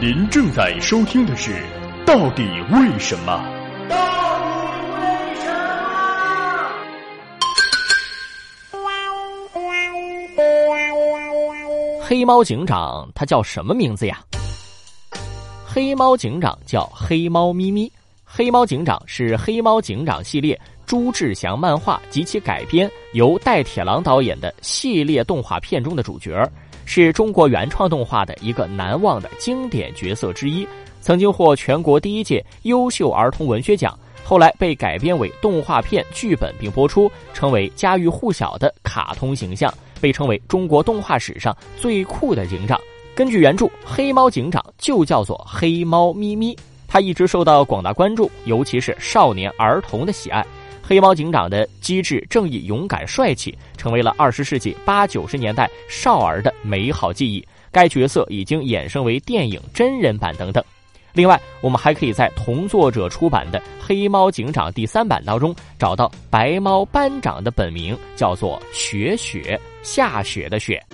您正在收听的是《到底为什么》。到底为什么？黑猫警长他叫什么名字呀？黑猫警长叫黑猫咪咪。黑猫警长是黑猫警长系列朱志祥漫画及其改编，由戴铁郎导演的系列动画片中的主角，是中国原创动画的一个难忘的经典角色之一。曾经获全国第一届优秀儿童文学奖，后来被改编为动画片剧本并播出，成为家喻户晓的卡通形象，被称为中国动画史上最酷的警长。根据原著，黑猫警长就叫做黑猫咪咪。他一直受到广大观众，尤其是少年儿童的喜爱。黑猫警长的机智、正义、勇敢、帅气，成为了二十世纪八九十年代少儿的美好记忆。该角色已经衍生为电影、真人版等等。另外，我们还可以在同作者出版的《黑猫警长》第三版当中找到白猫班长的本名，叫做雪雪，下雪的雪。